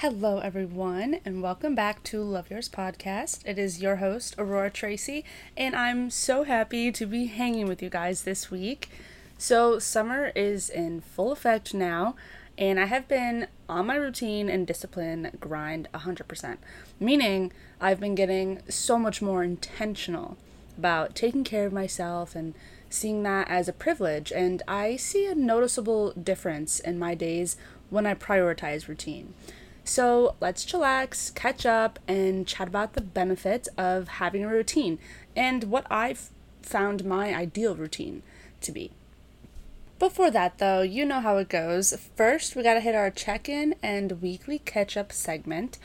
Hello, everyone, and welcome back to Love Yours Podcast. It is your host, Aurora Treacy, and I'm so happy to be hanging with you guys this week. So, summer is in full effect now, and I have been on my routine and discipline grind 100%, meaning I've been getting so much more intentional about taking care of myself and seeing that as a privilege. And I see a noticeable difference in my days when I prioritize routine. So let's chillax, catch up, and chat about the benefits of having a routine and what I've found my ideal routine to be. Before that, though, you know how it goes. First, we gotta hit our check in and weekly catch up segment.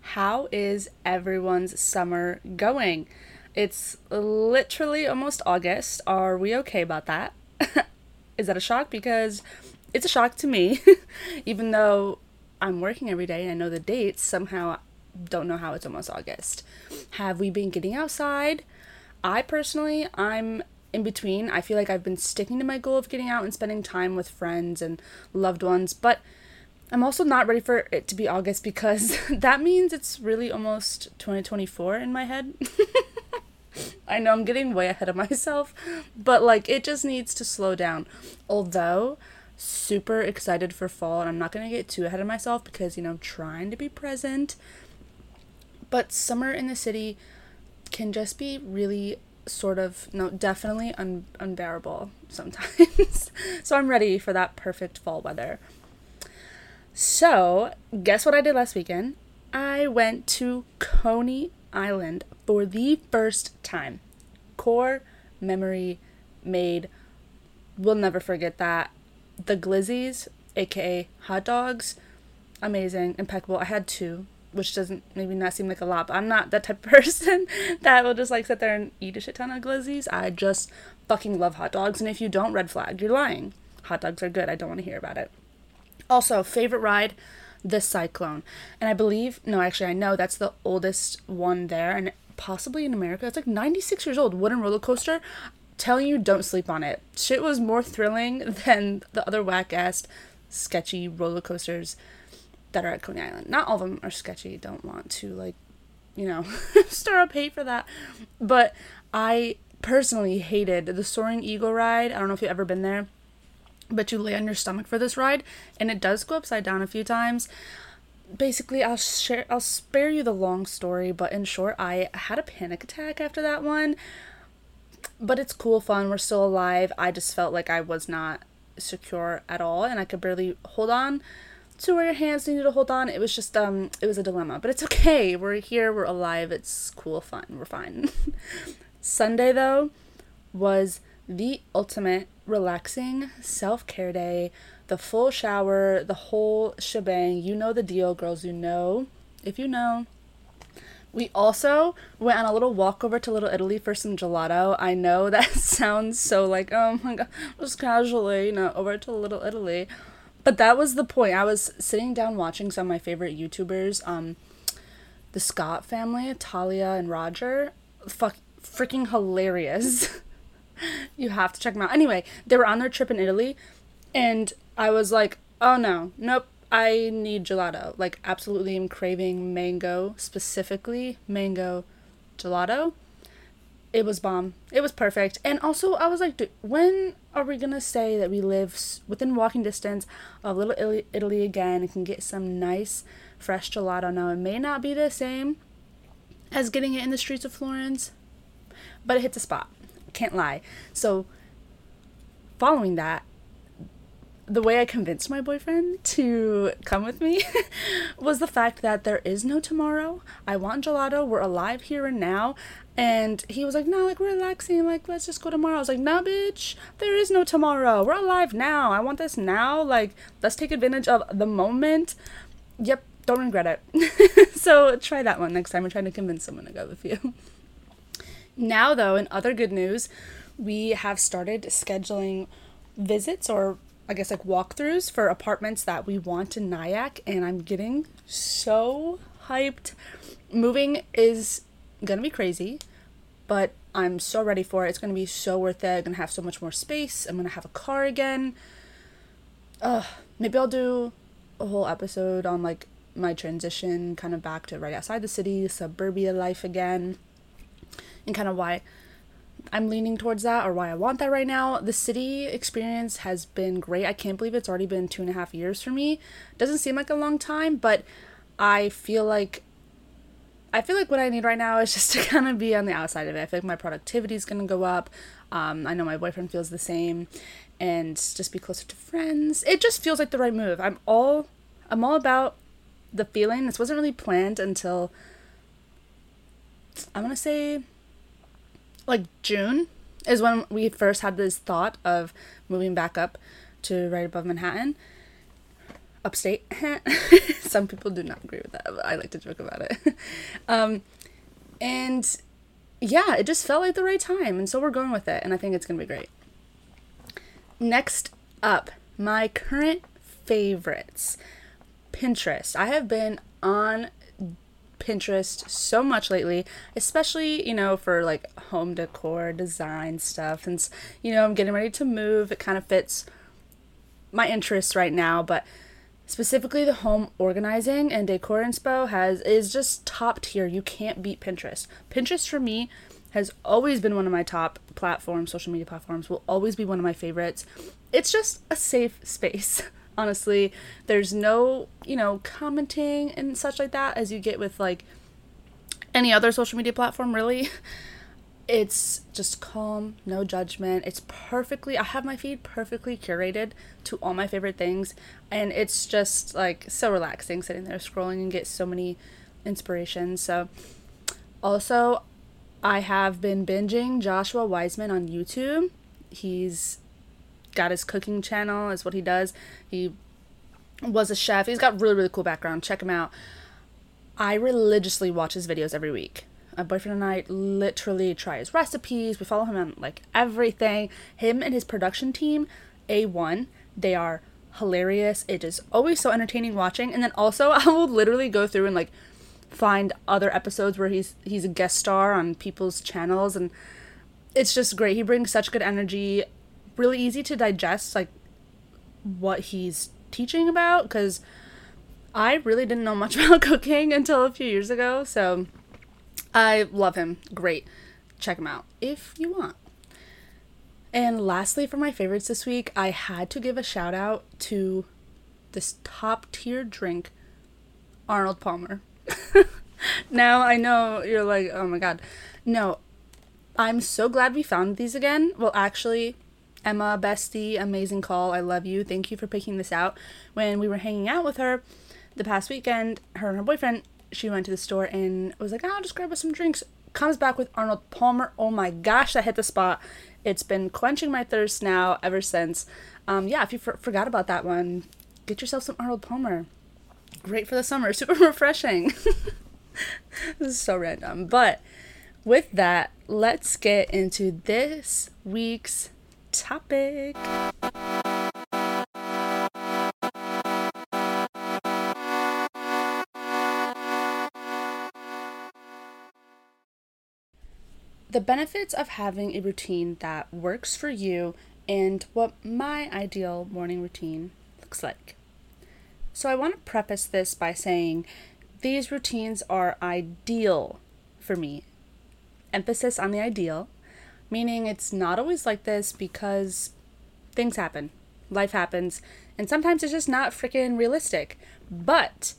How is everyone's summer going? It's literally almost August. Are we okay about that? is that a shock? Because it's a shock to me, even though I'm working every day and I know the dates, somehow don't know how it's almost August. Have we been getting outside? I personally, I'm in between. I feel like I've been sticking to my goal of getting out and spending time with friends and loved ones, but I'm also not ready for it to be August because that means it's really almost 2024 in my head. I know I'm getting way ahead of myself, but like it just needs to slow down. Although super excited for fall and I'm not going to get too ahead of myself because, you know, I'm trying to be present. But summer in the city can just be really sort of no definitely un- unbearable sometimes. so I'm ready for that perfect fall weather. So, guess what I did last weekend? I went to Coney Island for the first time. Core memory made. We'll never forget that the glizzies, aka hot dogs, amazing, impeccable. I had two, which doesn't maybe not seem like a lot, but I'm not that type of person that will just like sit there and eat a shit ton of glizzies. I just fucking love hot dogs, and if you don't, red flag, you're lying. Hot dogs are good. I don't want to hear about it. Also, favorite ride, the Cyclone, and I believe no, actually I know that's the oldest one there, and possibly in America. It's like 96 years old. Wooden roller coaster telling you don't sleep on it. Shit was more thrilling than the other whack ass sketchy roller coasters that are at Coney Island. Not all of them are sketchy. Don't want to like, you know, stir up hate for that. But I personally hated the Soaring Eagle ride. I don't know if you've ever been there, but you lay on your stomach for this ride, and it does go upside down a few times. Basically, I'll share. I'll spare you the long story, but in short, I had a panic attack after that one but it's cool fun we're still alive. I just felt like i was not secure at all and i could barely hold on to where your hands needed to hold on. It was just um it was a dilemma but it's okay. We're here we're alive it's cool fun we're fine. Sunday though was the ultimate relaxing self-care day. The full shower the whole shebang. You know the deal girls you know. If you know we also went on a little walk over to Little Italy for some gelato. I know that sounds so like, oh my god, just casually, you know, over to Little Italy. But that was the point. I was sitting down watching some of my favorite YouTubers, um, the Scott family, Talia and Roger. Fuck, freaking hilarious. you have to check them out. Anyway, they were on their trip in Italy, and I was like, oh no, nope, I need gelato. Like, absolutely, am craving mango, specifically mango gelato. It was bomb. It was perfect. And also, I was like, when are we gonna say that we live within walking distance of Little Italy again and can get some nice, fresh gelato? Now, it may not be the same as getting it in the streets of Florence, but it hits a spot. Can't lie. So, following that, the way I convinced my boyfriend to come with me was the fact that there is no tomorrow. I want gelato. We're alive here and now. And he was like, no, like, relaxing. Like, let's just go tomorrow. I was like, nah, bitch, there is no tomorrow. We're alive now. I want this now. Like, let's take advantage of the moment. Yep, don't regret it. so try that one next time. I'm trying to convince someone to go with you. Now, though, in other good news, we have started scheduling visits or I guess like walkthroughs for apartments that we want in Nyack, and I'm getting so hyped. Moving is gonna be crazy, but I'm so ready for it. It's gonna be so worth it. I'm gonna have so much more space. I'm gonna have a car again. Ugh, maybe I'll do a whole episode on like my transition kind of back to right outside the city, suburbia life again, and kind of why I'm leaning towards that or why I want that right now. The city experience has been great. I can't believe it's already been two and a half years for me. Doesn't seem like a long time, but I feel like I feel like what I need right now is just to kind of be on the outside of it. I feel like my productivity is going to go up. Um, I know my boyfriend feels the same, and just be closer to friends. It just feels like the right move. I'm all I'm all about the feeling. This wasn't really planned until I'm gonna say like June is when we first had this thought of moving back up to right above Manhattan, upstate. Some people do not agree with that, but I like to joke about it. um, and yeah, it just felt like the right time, and so we're going with it, and I think it's gonna be great. Next up, my current favorites. Pinterest. I have been on Pinterest so much lately, especially, you know, for like home decor, design stuff. And, you know, I'm getting ready to move. It kind of fits my interests right now, but specifically the home organizing and decor inspo has is just top tier. You can't beat Pinterest. Pinterest for me has always been one of my top platforms, social media platforms, will always be one of my favorites. It's just a safe space. honestly. There's no, you know, commenting and such like that as you get with like any other social media platform, really. It's just calm, no judgment. It's perfectly, I have my feed perfectly curated to all my favorite things. And it's just like so relaxing sitting there scrolling and get so many inspirations. So, also, I have been binging Joshua Weissman on YouTube. He's got his cooking channel is what he does. He was a chef. He's got really really cool background. Check him out. I religiously watch his videos every week. My boyfriend and I literally try his recipes. We follow him on like everything. Him and his production team, A1, they are hilarious. It is always so entertaining watching. And then also I will literally go through and like find other episodes where he's he's a guest star on people's channels and it's just great. He brings such good energy really easy to digest like what he's teaching about because I really didn't know much about cooking until a few years ago. So I love him. Great. Check him out if you want. And lastly, for my favorites this week, I had to give a shout out to this top tier drink, Arnold Palmer. now I know you're like, oh my god. No, I'm so glad we found these again. Well, actually, Emma, bestie, amazing call. I love you. Thank you for picking this out. When we were hanging out with her the past weekend, her and her boyfriend, she went to the store and was like, I'll just grab us some drinks. Comes back with Arnold Palmer. Oh my gosh, that hit the spot. It's been quenching my thirst now ever since. Um, yeah, if you for- forgot about that one, get yourself some Arnold Palmer. Great for the summer, super refreshing. this is so random. But with that, let's get into this week's topic. The benefits of having a routine that works for you and what my ideal morning routine looks like. So, I want to preface this by saying these routines are ideal for me. Emphasis on the ideal meaning it's not always like this because things happen, life happens, and sometimes it's just not freaking realistic. But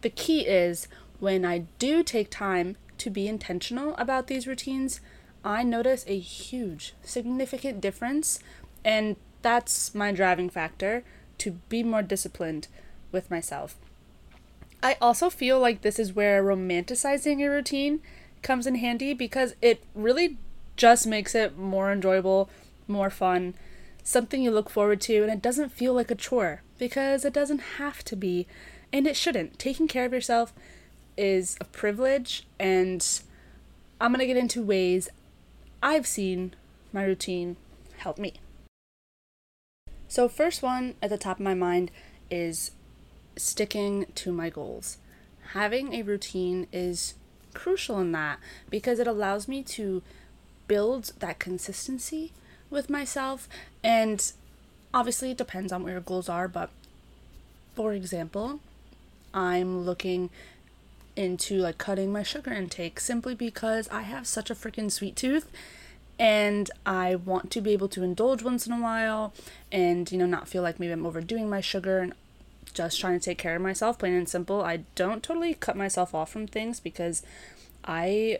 the key is when I do take time to be intentional about these routines, I notice a huge, significant difference, and that's my driving factor to be more disciplined with myself. I also feel like this is where romanticizing a routine comes in handy because it really just makes it more enjoyable, more fun, something you look forward to, and it doesn't feel like a chore because it doesn't have to be, and it shouldn't. Taking care of yourself is a privilege, and I'm gonna get into ways I've seen my routine help me. So, first one at the top of my mind is sticking to my goals. Having a routine is crucial in that because it allows me to build that consistency with myself. And obviously, it depends on what your goals are. But for example, I'm looking into like cutting my sugar intake simply because I have such a freaking sweet tooth and I want to be able to indulge once in a while and you know not feel like maybe I'm overdoing my sugar and just trying to take care of myself plain and simple. I don't totally cut myself off from things because I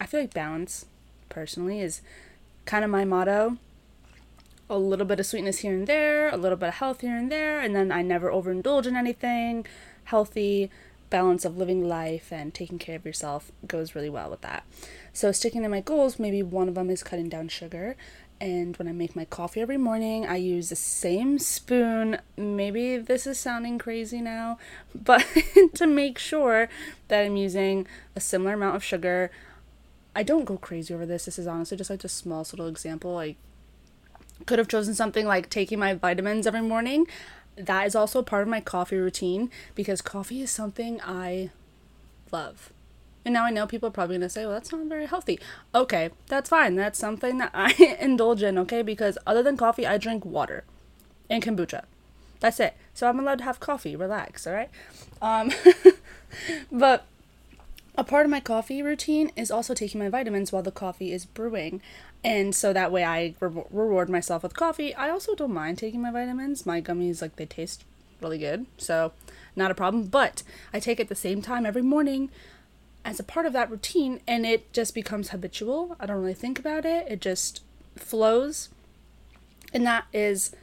I feel like balance personally is kind of my motto. A little bit of sweetness here and there, a little bit of health here and there, and then I never overindulge in anything. Healthy balance of living life and taking care of yourself goes really well with that. So, sticking to my goals, maybe one of them is cutting down sugar. And when I make my coffee every morning, I use the same spoon. Maybe this is sounding crazy now, but to make sure that I'm using a similar amount of sugar. I don't go crazy over this. This is honestly just like a small little example. I could have chosen something like taking my vitamins every morning that is also part of my coffee routine because coffee is something I love. And now I know people are probably going to say, well, that's not very healthy. Okay, that's fine. That's something that I indulge in, okay? Because other than coffee, I drink water and kombucha. That's it. So I'm allowed to have coffee. Relax, all right? Um, but a part of my coffee routine is also taking my vitamins while the coffee is brewing. And so that way I re- reward myself with coffee. I also don't mind taking my vitamins. My gummies, like, they taste really good. So, not a problem. But I take it at the same time every morning as a part of that routine, and it just becomes habitual. I don't really think about it, it just flows. And that is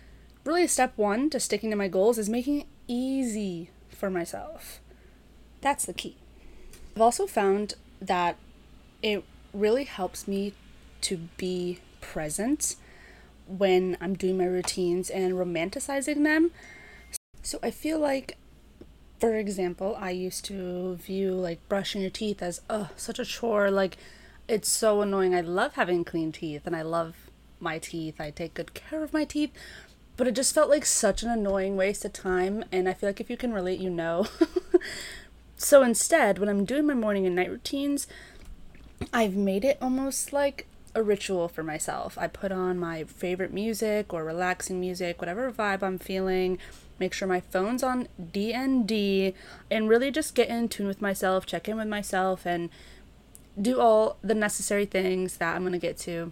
really step one to sticking to my goals is making it easy for myself. That's the key. I've also found that it really helps me to be present when I'm doing my routines and romanticizing them. So I feel like, for example, I used to view like brushing your teeth as, oh, such a chore. Like, it's so annoying. I love having clean teeth and I love my teeth. I take good care of my teeth. But it just felt like such an annoying waste of time. And I feel like if you can relate, you know. so instead, when I'm doing my morning and night routines, I've made it almost like a ritual for myself. I put on my favorite music or relaxing music, whatever vibe I'm feeling. Make sure my phone's on DND and really just get in tune with myself, check in with myself, and do all the necessary things that I'm going to get to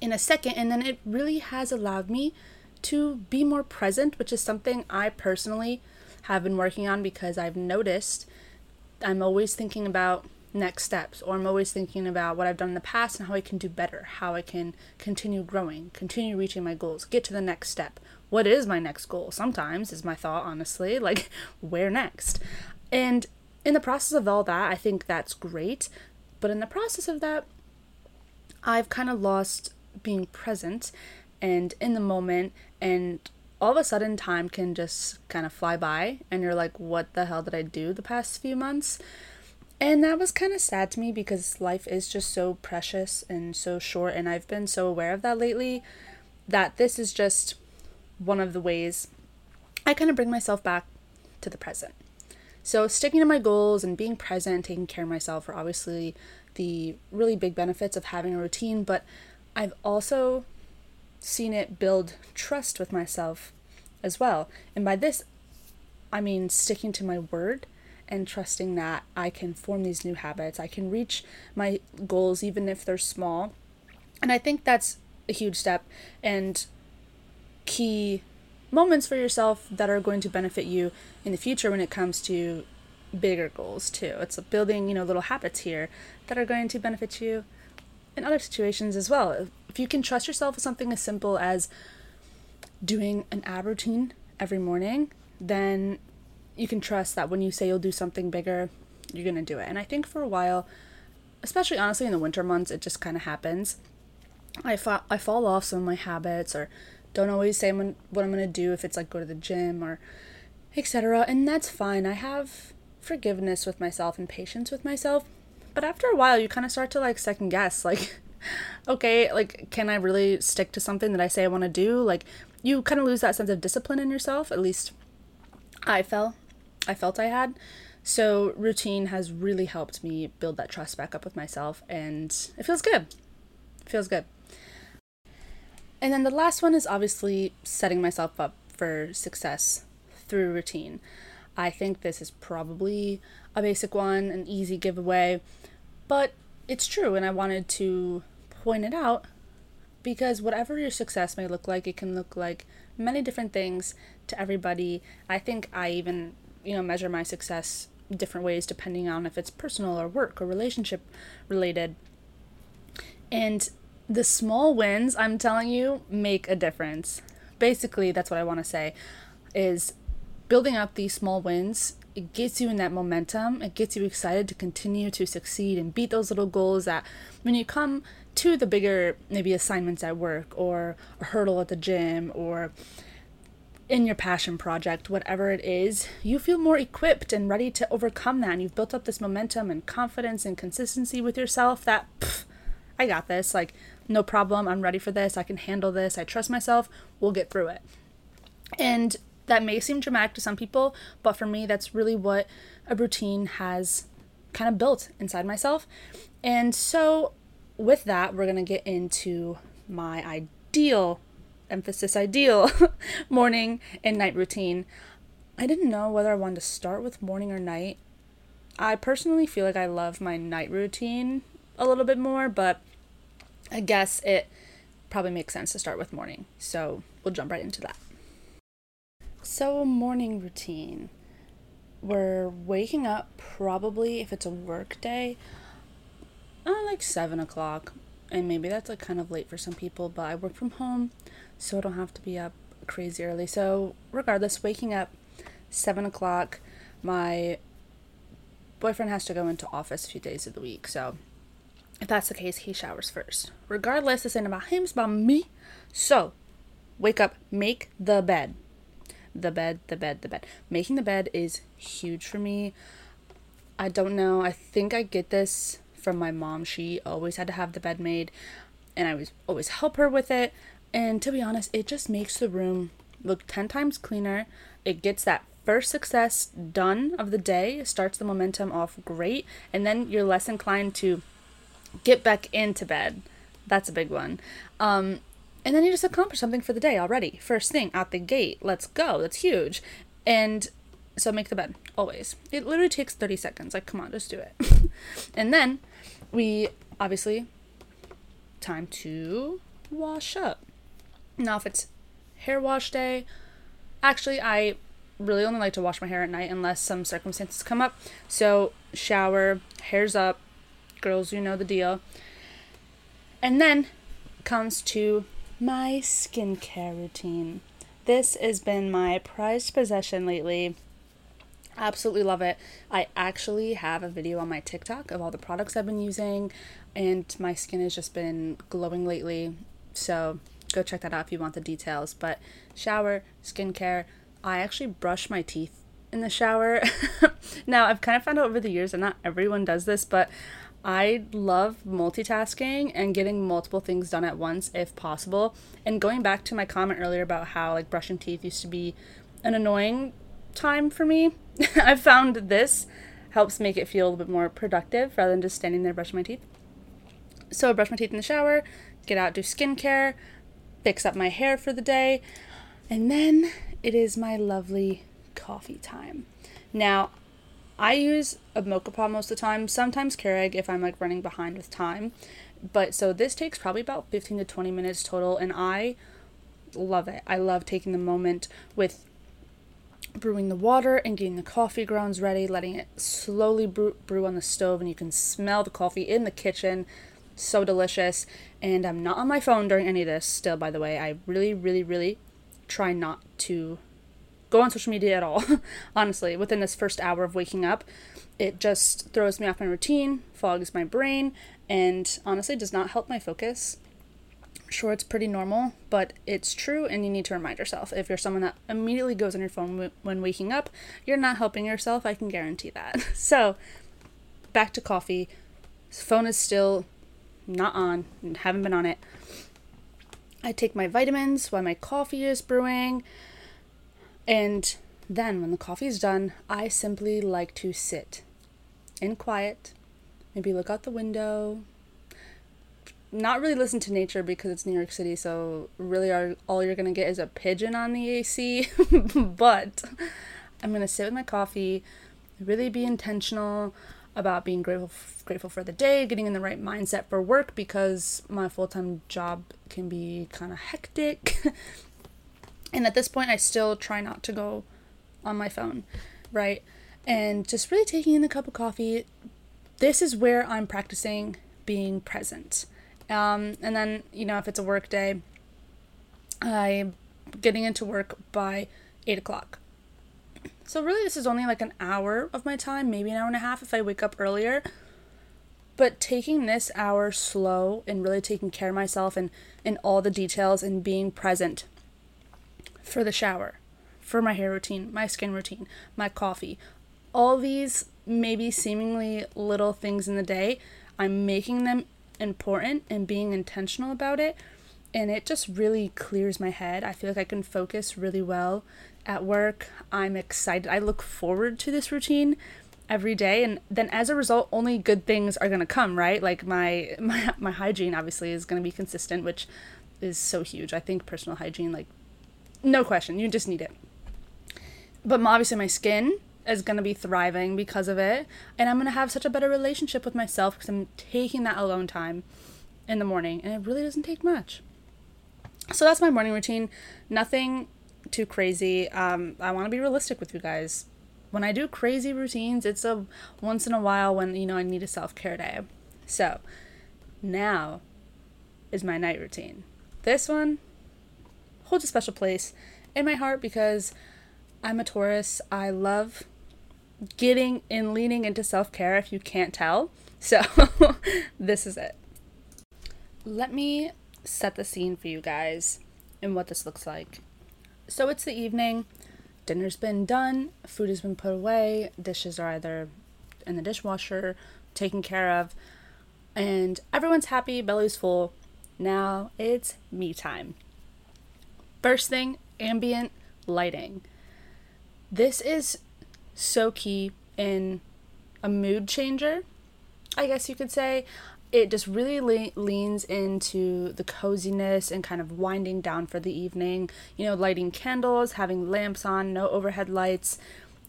in a second. And then it really has allowed me to be more present, which is something I personally have been working on because I've noticed I'm always thinking about next steps or i'm always thinking about what i've done in the past and how i can do better how i can continue growing continue reaching my goals get to the next step. What is my next goal? Sometimes is my thought honestly like where next? And in the process of all that i think that's great but in the process of that i've kind of lost being present and in the moment and all of a sudden time can just kind of fly by and you're like what the hell did i do the past few months and that was kind of sad to me because life is just so precious and so short. And I've been so aware of that lately that this is just one of the ways I kind of bring myself back to the present. So, sticking to my goals and being present and taking care of myself are obviously the really big benefits of having a routine, but I've also seen it build trust with myself as well. And by this, I mean sticking to my word and trusting that I can form these new habits. I can reach my goals even if they're small. And I think that's a huge step and key moments for yourself that are going to benefit you in the future when it comes to bigger goals too. It's building, you know, little habits here that are going to benefit you in other situations as well. If you can trust yourself with something as simple as doing an ab routine every morning, then you can trust that when you say you'll do something bigger, you're going to do it. And I think for a while, especially honestly in the winter months, it just kind of happens. I, fa- I fall off some of my habits or don't always say what I'm going to do if it's like go to the gym or etc. And that's fine. I have forgiveness with myself and patience with myself. But after a while, you kind of start to like second guess like, okay, like, can I really stick to something that I say I want to do? Like, you kind of lose that sense of discipline in yourself. At least I felt I felt I had. So routine has really helped me build that trust back up with myself and it feels good. It feels good. And then the last one is obviously setting myself up for success through routine. I think this is probably a basic one, an easy giveaway, but it's true, and I wanted to point it out because whatever your success may look like, it can look like many different things to everybody. I think I even, you know, measure my success different ways depending on if it's personal or work or relationship related. And the small wins, I'm telling you, make a difference. Basically, that's what I want to say is building up these small wins it gets you in that momentum it gets you excited to continue to succeed and beat those little goals that when you come to the bigger maybe assignments at work or a hurdle at the gym or in your passion project, whatever it is, you feel more equipped and ready to overcome that. And you've built up this momentum and confidence and consistency with yourself that, I got this. Like, no problem. I'm ready for this. I can handle this. I trust myself. We'll get through it. And that may seem dramatic to some people, but for me, that's really what a routine has kind of built inside myself. And so, with that, we're going to get into my ideal emphasis ideal morning and night routine. I didn't know whether I wanted to start with morning or night. I personally feel like I love my night routine a little bit more, but I guess it probably makes sense to start with morning. So we'll jump right into that. So, morning routine. We're waking up probably if it's a work day, uh, like 7 o'clock. And maybe that's like kind of late for some people, but I work from home, so I don't have to be up crazy early. So, regardless, waking up 7 o'clock, my boyfriend has to go into office a few days of the week. So, if that's the case, he showers first. Regardless, this ain't about him, it's about me. So, wake up, make the bed the bed, the bed, the bed. Making the bed is huge for me. I don't know. I think I get this from my mom. She always had to have the bed made, and I was always help her with it. And to be honest, it just makes the room look 10 times cleaner. It gets that first success done of the day, starts the momentum off great, and then you're less inclined to get back into bed. That's a big one. Um, and then you just accomplish something for the day already. First thing out the gate. Let's go. That's huge. And so make the bed always. It literally takes 30 seconds. Like, come on, just do it. and then we obviously time to wash up. Now, if it's hair wash day, actually, I really only like to wash my hair at night unless some circumstances come up. So, shower, hair's up, girls, you know the deal. And then comes to my skincare routine. This has been my prized possession lately. Absolutely love it. I actually have a video on my TikTok of all the products I've been using, and my skin has just been glowing lately. So go check that out if you want the details. But shower, skincare. I actually brush my teeth in the shower. now, I've kind of found out over the years that not everyone does this, but I love multitasking and getting multiple things done at once if possible. And going back to my comment earlier about how like brushing teeth used to be an annoying time for me, I've found this helps make it feel a little bit more productive rather than just standing there brushing my teeth. So I brush my teeth in the shower, get out, do skincare, fix up my hair for the day, and then it is my lovely coffee time. Now, I use a moka pot most of the time, sometimes Keurig if I'm like running behind with time. But so this takes probably about 15 to 20 minutes total, and I love it. I love taking the moment with brewing the water and getting the coffee grounds ready, letting it slowly brew, brew on the stove, and you can smell the coffee in the kitchen. So delicious. And I'm not on my phone during any of this, still, by the way. I really, really, really try not to go on social media at all. Honestly, within this first hour of waking up, it just throws me off my routine, fogs my brain, and honestly does not help my focus. Sure, it's pretty normal, but it's true, and you need to remind yourself. If you're someone that immediately goes on your phone w- when waking up, you're not helping yourself, I can guarantee that. So, back to coffee. Phone is still not on, haven't been on it. I take my vitamins while my coffee is brewing. And then, when the coffee is done, I simply like to sit in quiet, maybe look out the window, not really listen to nature because it's New York City, so really are, all you're gonna get is a pigeon on the AC. but I'm to sit with my coffee, really be intentional about being grateful grateful for the day, getting in the right mindset for work because my full-time job can be kind of hectic. and at this point I still try not to go on my phone, right? And just really taking in a cup of coffee. This is where I'm practicing being present. Um, and then, you know, if it's a work day, I'm getting into work by eight o'clock. So really this is only like an hour of my time, maybe an hour and a half if I wake up earlier. But taking this hour slow and really taking care of myself and, and all the details and being present for the shower, for my hair routine, my skin routine, my coffee, all these maybe seemingly little things in the day, I'm making them important and being intentional about it. And it just really clears my head. I feel like I can focus really well at work. I'm excited. I look forward to this routine every day and then as a result only good things are going to come, right? Like my my my hygiene obviously is going to be consistent, which is so huge. I think personal hygiene like no question, you just need it. But obviously my skin is going to be thriving because of it and I'm going to have such a better relationship with myself because I'm taking that alone time in the morning and it really doesn't take much. So that's my morning routine. Nothing too crazy. Um, I want to be realistic with you guys. When I do crazy routines, it's a once in a while when you know I need a self care day. So now is my night routine. This one holds a special place in my heart because I'm a Taurus. I love getting and leaning into self care if you can't tell. So this is it. Let me set the scene for you guys and what this looks like. So it's the evening, dinner's been done, food has been put away, dishes are either in the dishwasher, taken care of, and everyone's happy, belly's full. Now it's me time. First thing, ambient lighting. This is so key in a mood changer, I guess you could say it just really le- leans into the coziness and kind of winding down for the evening. You know, lighting candles, having lamps on, no overhead lights.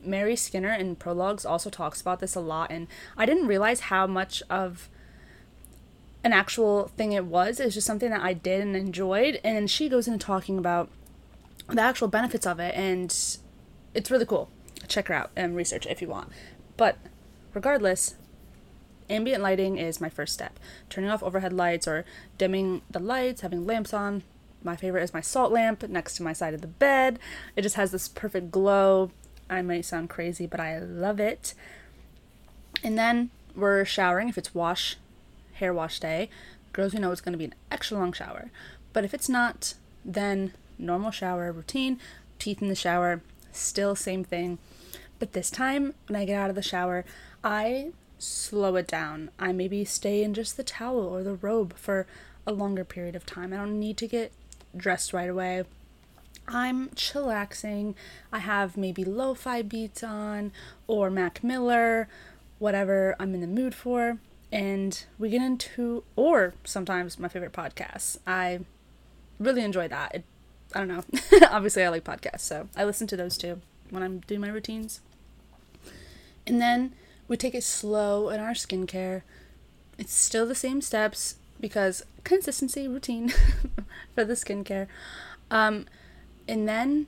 Mary Skinner in Prologues also talks about this a lot, and I didn't realize how much of an actual thing it was. It's just something that I did and enjoyed, and she goes into talking about the actual benefits of it, and it's really cool. Check her out and research if you want. But regardless, ambient lighting is my first step. Turning off overhead lights or dimming the lights, having lamps on. My favorite is my salt lamp next to my side of the bed. It just has this perfect glow. I might sound crazy, but I love it. And then we're showering if it's wash, hair wash day. Girls, we know it's going to be an extra long shower. But if it's not, then normal shower routine, teeth in the shower, still same thing. But this time, when I get out of the shower, I slow it down. I maybe stay in just the towel or the robe for a longer period of time. I don't need to get dressed right away. I'm chillaxing. I have maybe lo fi beats on or Mac Miller, whatever I'm in the mood for. And we get into, or sometimes my favorite podcasts. I really enjoy that. It, I don't know. Obviously, I like podcasts, so I listen to those too when I'm doing my routines. And then we take it slow in our skincare. It's still the same steps because consistency, routine for the skincare. Um, and then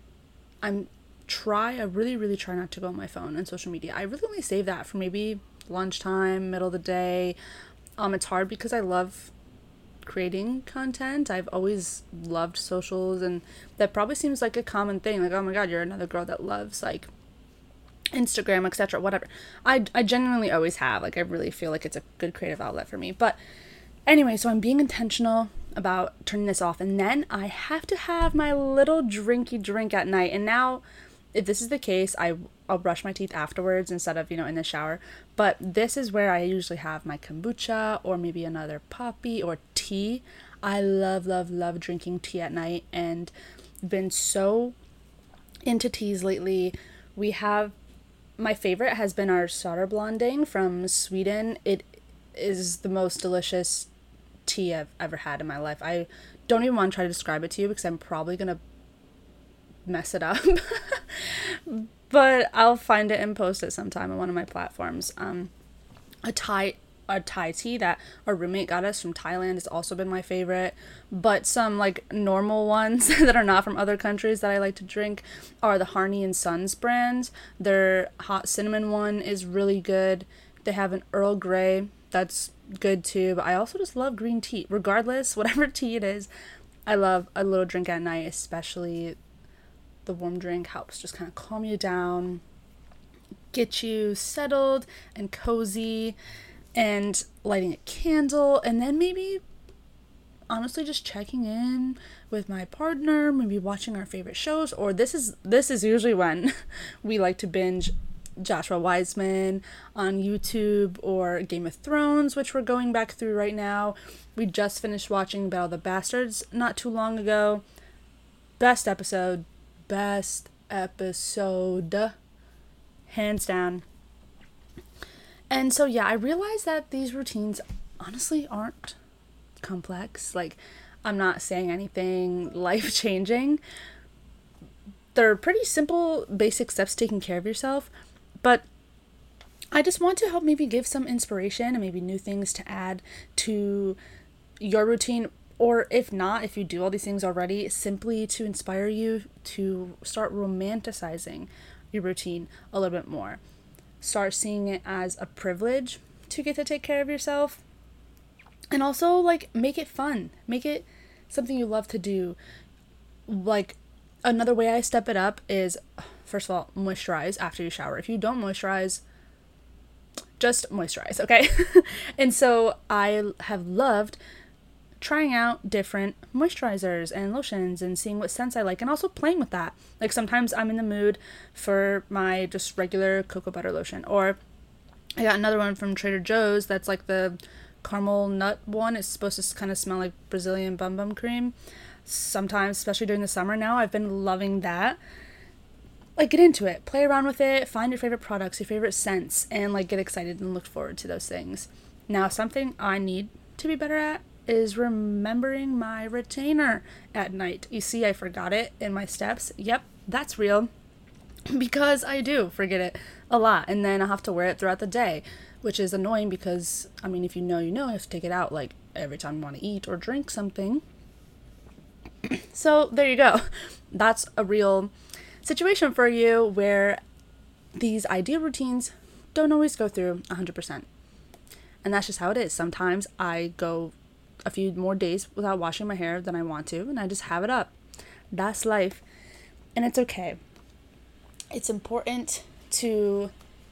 I'm try, I really, really try not to go on my phone and social media. I really only save that for maybe lunchtime, middle of the day. Um, it's hard because I love creating content. I've always loved socials, and that probably seems like a common thing. Like, oh my god, you're another girl that loves like Instagram, etc., whatever. I, I genuinely always have. Like, I really feel like it's a good creative outlet for me. But anyway, so I'm being intentional about turning this off. And then I have to have my little drinky drink at night. And now, if this is the case, I, I'll brush my teeth afterwards instead of, you know, in the shower. But this is where I usually have my kombucha or maybe another poppy or tea. I love, love, love drinking tea at night and been so into teas lately. We have my favorite has been our Söderblandning from Sweden. It is the most delicious tea I've ever had in my life. I don't even want to try to describe it to you because I'm probably to mess it up. but I'll find it and post it sometime on one of my platforms. Um, a Thai a Thai tea that our roommate got us from Thailand has also been my favorite. But some like normal ones that are not from other countries that I like to drink are the Harney and Sons brands. Their hot cinnamon one is really good. They have an Earl Grey that's good too. But I also just love green tea, regardless, whatever tea it is. I love a little drink at night, especially the warm drink helps just kind of calm you down, get you settled and cozy, and lighting a candle, and then maybe honestly just checking in with my partner, maybe watching our favorite shows, or this is this is usually when we like to binge Joshua Weissman on YouTube or Game of Thrones, which we're going back through right now. We just finished watching Battle of the Bastards not too long ago. Best episode, best episode, hands down. And so, yeah, I realized that these routines honestly aren't complex. Like, I'm not saying anything life changing. They're pretty simple, basic steps taking care of yourself. But I just want to help maybe give some inspiration and maybe new things to add to your routine. Or if not, if you do all these things already, simply to inspire you to start romanticizing your routine a little bit more. Start seeing it as a privilege to get to take care of yourself. And also, like, make it fun. Make it something you love to do. Like, another way I step it up is first of all, moisturize after you shower. If you don't moisturize, just moisturize, okay? and so I have loved trying out different moisturizers and lotions and seeing what scents I like and also playing with that. Like sometimes I'm in the mood for my just regular cocoa butter lotion or I got another one from Trader Joe's that's like the caramel nut one. It's supposed to kind of smell like Brazilian bum bum cream. Sometimes, especially during the summer now, I've been loving that like get into it play around with it find your favorite products your favorite scents and like get excited and look forward to those things now something i need to be better at is remembering my retainer at night. You see i forgot it in my steps. Yep that's real. Because i do forget it a lot and then i have to wear it throughout the day which is annoying because i mean if you know you know you have to take it out like every time you want to eat or drink something. So there you go. That's a real situation for you where these ideal routines don't always go through 100%. And that's just how it is. Sometimes I go a few more days without washing my hair than I want to, and I just have it up. That's life. And it's okay. It's important to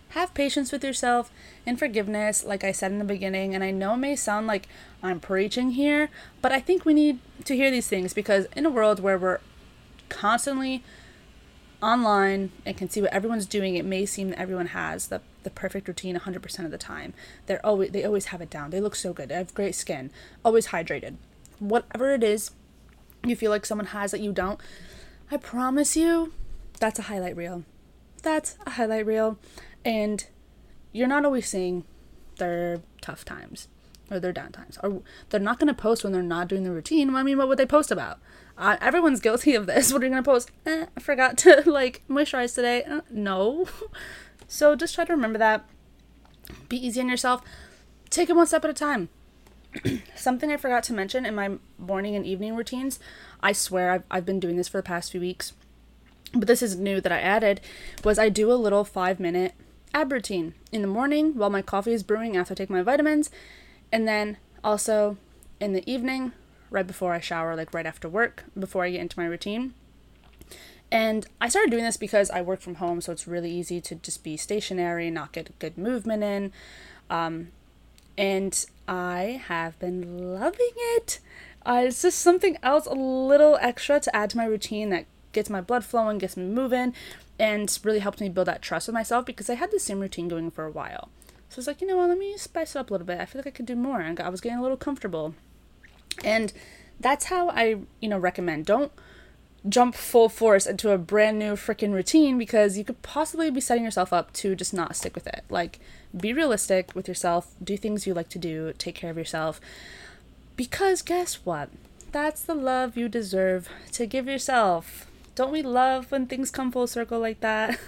have patience with yourself and forgiveness, like I said in the beginning. And I know it may sound like I'm preaching here, but I think we need to hear these things because in a world where we're constantly online and can see what everyone's doing, it may seem that everyone has the, the perfect routine 100% of the time. They're always they always have it down. They look so good. They have great skin. Always hydrated. Whatever it is you feel like someone has that you don't, I promise you that's a highlight reel. That's a highlight reel and you're not always seeing their tough times or their down times. Or they're not going to post when they're not doing the routine. I mean, what would they post about? Uh, everyone's guilty of this. What are you gonna post? Eh, I forgot to like moisturize today. Uh, no. so just try to remember that. Be easy on yourself. Take it one step at a time. Something I forgot to mention in my morning and evening routines. I swear I've, I've been doing this for the past few weeks, but this is new that I added. Was I do a little five minute ab routine in the morning while my coffee is brewing after I take my vitamins, and then also in the evening right before I shower, like right after work, before I get into my routine. And I started doing this because I work from home, so it's really easy to just be stationary, not get good movement in. Um, and I have been loving it. Uh, it's just something else, a little extra to add to my routine that gets my blood flowing, gets me moving, and really helps me build that trust with myself because I had the same routine going for a while. So it's like, you know what, let me spice it up a little bit. I feel like I could do more. And I was getting a little comfortable. And that's how I, you know, recommend. Don't jump full force into a brand new freaking routine because you could possibly be setting yourself up to just not stick with it. Like, be realistic with yourself, do things you like to do, take care of yourself. Because guess what? That's the love you deserve to give yourself. Don't we love when things come full circle like that?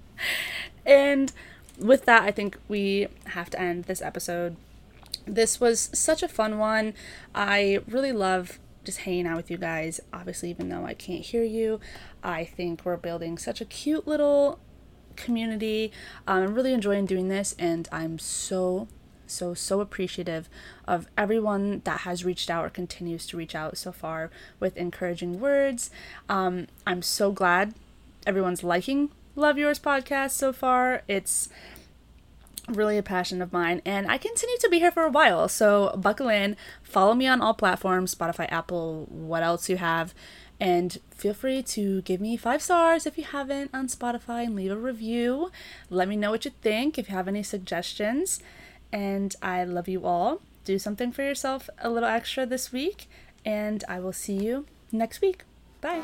and with that, I think we have to end this episode. This was such a fun one. I really love just hanging out with you guys. Obviously, even though I can't hear you, I think we're building such a cute little community. Um, I'm really enjoying doing this, and I'm so, so, so appreciative of everyone that has reached out or continues to reach out so far with encouraging words. Um, I'm so glad everyone's liking Love Yours podcast so far. It's really a passion of mine and I continue to be here for a while. So buckle in, follow me on all platforms, Spotify, Apple, what else you have. And feel free to give me five stars if you haven't on Spotify and leave a review. Let me know what you think if you have any suggestions. And I love you all. Do something for yourself a little extra this week. And I will see you next week. Bye.